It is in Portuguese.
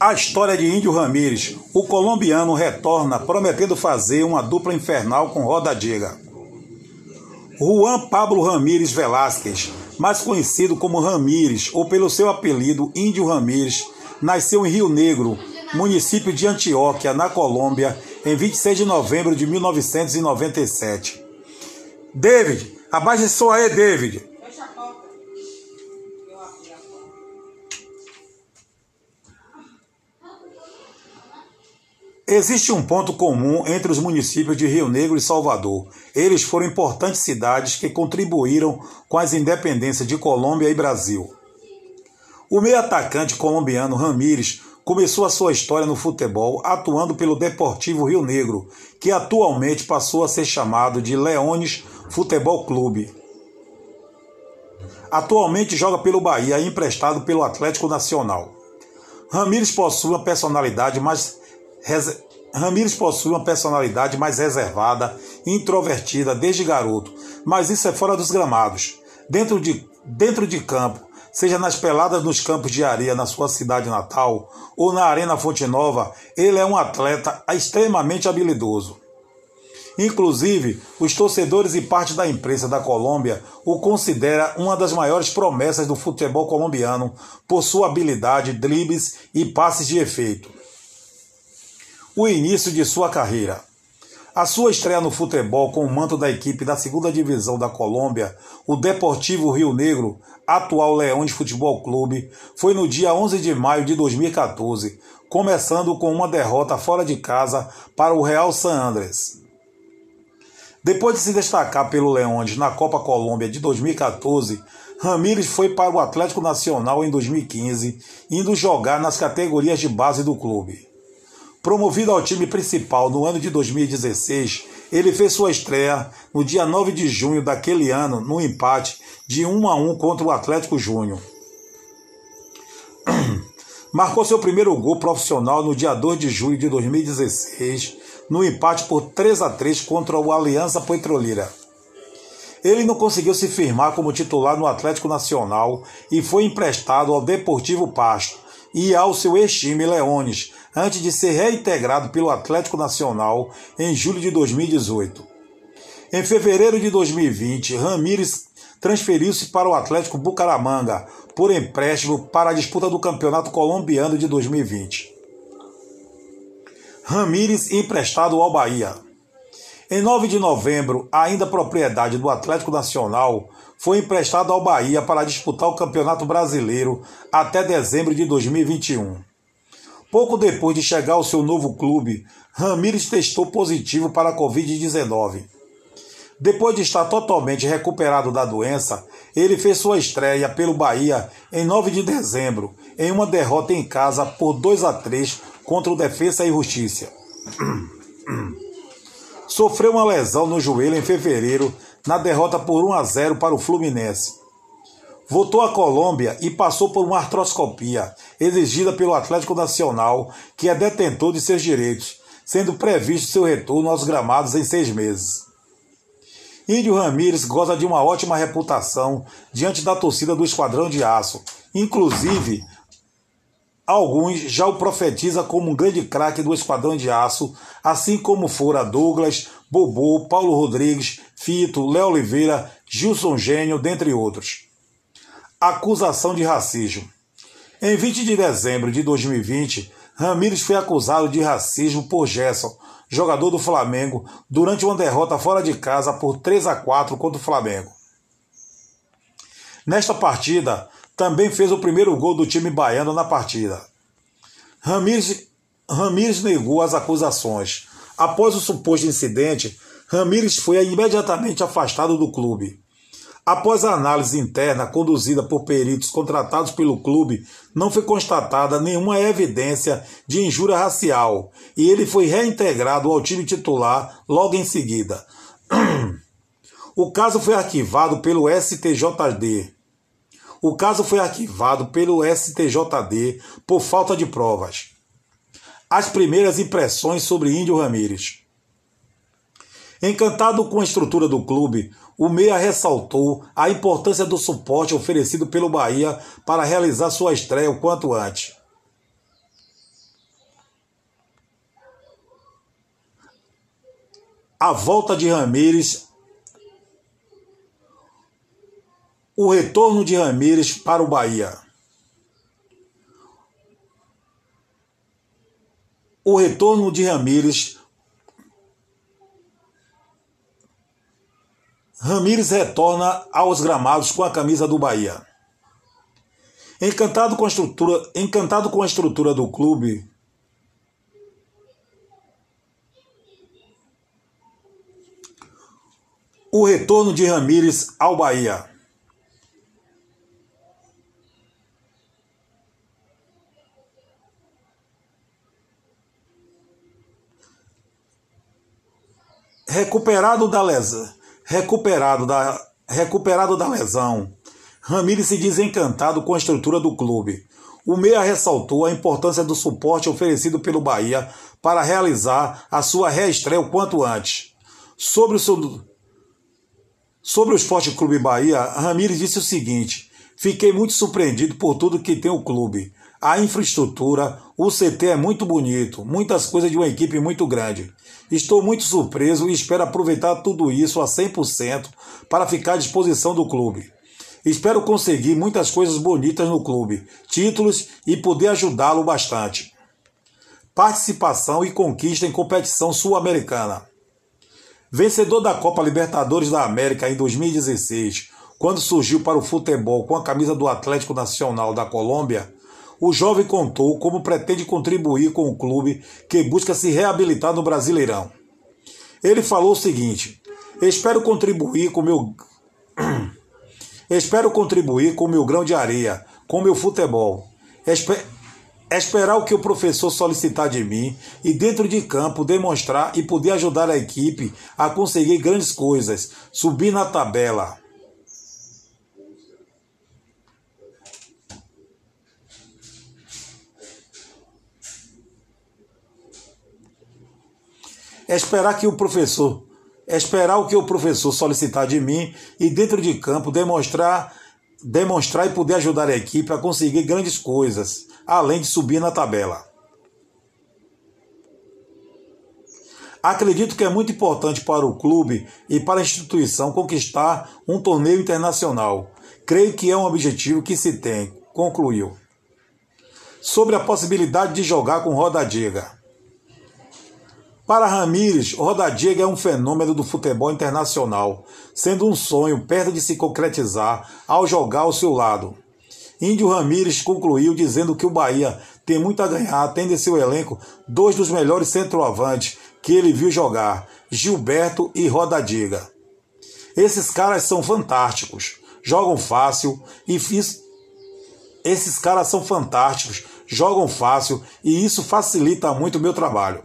A história de Índio Ramírez. O colombiano retorna prometendo fazer uma dupla infernal com Roda Diga. Juan Pablo Ramírez Velásquez, mais conhecido como Ramírez ou pelo seu apelido Índio Ramírez, nasceu em Rio Negro, município de Antioquia, na Colômbia, em 26 de novembro de 1997. David, abaixe sua aí, David. Existe um ponto comum entre os municípios de Rio Negro e Salvador. Eles foram importantes cidades que contribuíram com as independências de Colômbia e Brasil. O meio atacante colombiano Ramírez começou a sua história no futebol atuando pelo Deportivo Rio Negro, que atualmente passou a ser chamado de Leones Futebol Clube. Atualmente joga pelo Bahia, emprestado pelo Atlético Nacional. Ramírez possui uma personalidade mais Ramírez possui uma personalidade mais reservada e introvertida desde garoto, mas isso é fora dos gramados. Dentro de, dentro de campo, seja nas peladas nos campos de areia na sua cidade natal ou na Arena Fonte Nova, ele é um atleta extremamente habilidoso. Inclusive, os torcedores e parte da imprensa da Colômbia o considera uma das maiores promessas do futebol colombiano por sua habilidade, dribles e passes de efeito o início de sua carreira. A sua estreia no futebol com o manto da equipe da segunda divisão da Colômbia, o Deportivo Rio Negro, atual de Futebol Clube, foi no dia 11 de maio de 2014, começando com uma derrota fora de casa para o Real San Andrés. Depois de se destacar pelo Leões na Copa Colômbia de 2014, Ramírez foi para o Atlético Nacional em 2015, indo jogar nas categorias de base do clube. Promovido ao time principal no ano de 2016, ele fez sua estreia no dia 9 de junho daquele ano, no empate de 1 a 1 contra o Atlético Júnior. Marcou seu primeiro gol profissional no dia 2 de julho de 2016, no empate por 3 a 3 contra o Aliança Petrolera. Ele não conseguiu se firmar como titular no Atlético Nacional e foi emprestado ao Deportivo Pasto e ao seu ex-time Leones, antes de ser reintegrado pelo Atlético Nacional em julho de 2018. Em fevereiro de 2020, Ramírez transferiu-se para o Atlético Bucaramanga por empréstimo para a disputa do Campeonato Colombiano de 2020. Ramírez emprestado ao Bahia. Em 9 de novembro, ainda propriedade do Atlético Nacional, foi emprestado ao Bahia para disputar o Campeonato Brasileiro até dezembro de 2021. Pouco depois de chegar ao seu novo clube, Ramírez testou positivo para a Covid-19. Depois de estar totalmente recuperado da doença, ele fez sua estreia pelo Bahia em 9 de dezembro, em uma derrota em casa por 2 a 3 contra o Defesa e Justiça. Sofreu uma lesão no joelho em fevereiro na derrota por 1 a 0 para o Fluminense. Voltou à Colômbia e passou por uma artroscopia exigida pelo Atlético Nacional, que é detentor de seus direitos, sendo previsto seu retorno aos gramados em seis meses. Índio Ramírez goza de uma ótima reputação diante da torcida do Esquadrão de Aço. Inclusive, alguns já o profetiza como um grande craque do Esquadrão de Aço, assim como fora Douglas, Bobô, Paulo Rodrigues, Fito, Léo Oliveira, Gilson Gênio, dentre outros acusação de racismo. Em 20 de dezembro de 2020, Ramírez foi acusado de racismo por Gerson, jogador do Flamengo, durante uma derrota fora de casa por 3 a 4 contra o Flamengo. Nesta partida, também fez o primeiro gol do time baiano na partida. Ramírez, Ramírez negou as acusações. Após o suposto incidente, Ramírez foi imediatamente afastado do clube. Após a análise interna conduzida por peritos contratados pelo clube, não foi constatada nenhuma evidência de injúria racial e ele foi reintegrado ao time titular logo em seguida. O caso foi arquivado pelo STJD. O caso foi arquivado pelo STJD por falta de provas. as primeiras impressões sobre Índio Ramírez. Encantado com a estrutura do clube, o Meia ressaltou a importância do suporte oferecido pelo Bahia para realizar sua estreia o quanto antes. A volta de Ramírez, o retorno de Ramírez para o Bahia. O retorno de Ramírez Ramires retorna aos gramados com a camisa do Bahia. Encantado com a estrutura, encantado com a estrutura do clube, o retorno de Ramires ao Bahia. Recuperado da lesão recuperado da, recuperado da lesão. Ramírez se diz encantado com a estrutura do clube. O Meia ressaltou a importância do suporte oferecido pelo Bahia para realizar a sua reestreia o quanto antes. Sobre o, sobre o Esporte Clube Bahia, Ramírez disse o seguinte: Fiquei muito surpreendido por tudo que tem o clube. A infraestrutura, o CT é muito bonito, muitas coisas de uma equipe muito grande. Estou muito surpreso e espero aproveitar tudo isso a 100% para ficar à disposição do clube. Espero conseguir muitas coisas bonitas no clube, títulos e poder ajudá-lo bastante. Participação e conquista em competição sul-americana. Vencedor da Copa Libertadores da América em 2016, quando surgiu para o futebol com a camisa do Atlético Nacional da Colômbia, o jovem contou como pretende contribuir com o clube que busca se reabilitar no Brasileirão. Ele falou o seguinte: Espero contribuir com meu Espero contribuir com meu grão de areia, com meu futebol. Esper... Esperar o que o professor solicitar de mim e dentro de campo demonstrar e poder ajudar a equipe a conseguir grandes coisas, subir na tabela. É esperar que o professor, é esperar o que o professor solicitar de mim e dentro de campo demonstrar, demonstrar e poder ajudar a equipe a conseguir grandes coisas, além de subir na tabela. Acredito que é muito importante para o clube e para a instituição conquistar um torneio internacional. Creio que é um objetivo que se tem, concluiu. Sobre a possibilidade de jogar com Roda Diga. Para Ramírez, Rodadiega é um fenômeno do futebol internacional, sendo um sonho perto de se concretizar ao jogar ao seu lado. Índio Ramírez concluiu dizendo que o Bahia tem muito a ganhar, tendo em seu elenco dois dos melhores centroavantes que ele viu jogar, Gilberto e Rodadiga. Esses caras são fantásticos, jogam fácil e fiz... esses caras são fantásticos, jogam fácil e isso facilita muito o meu trabalho.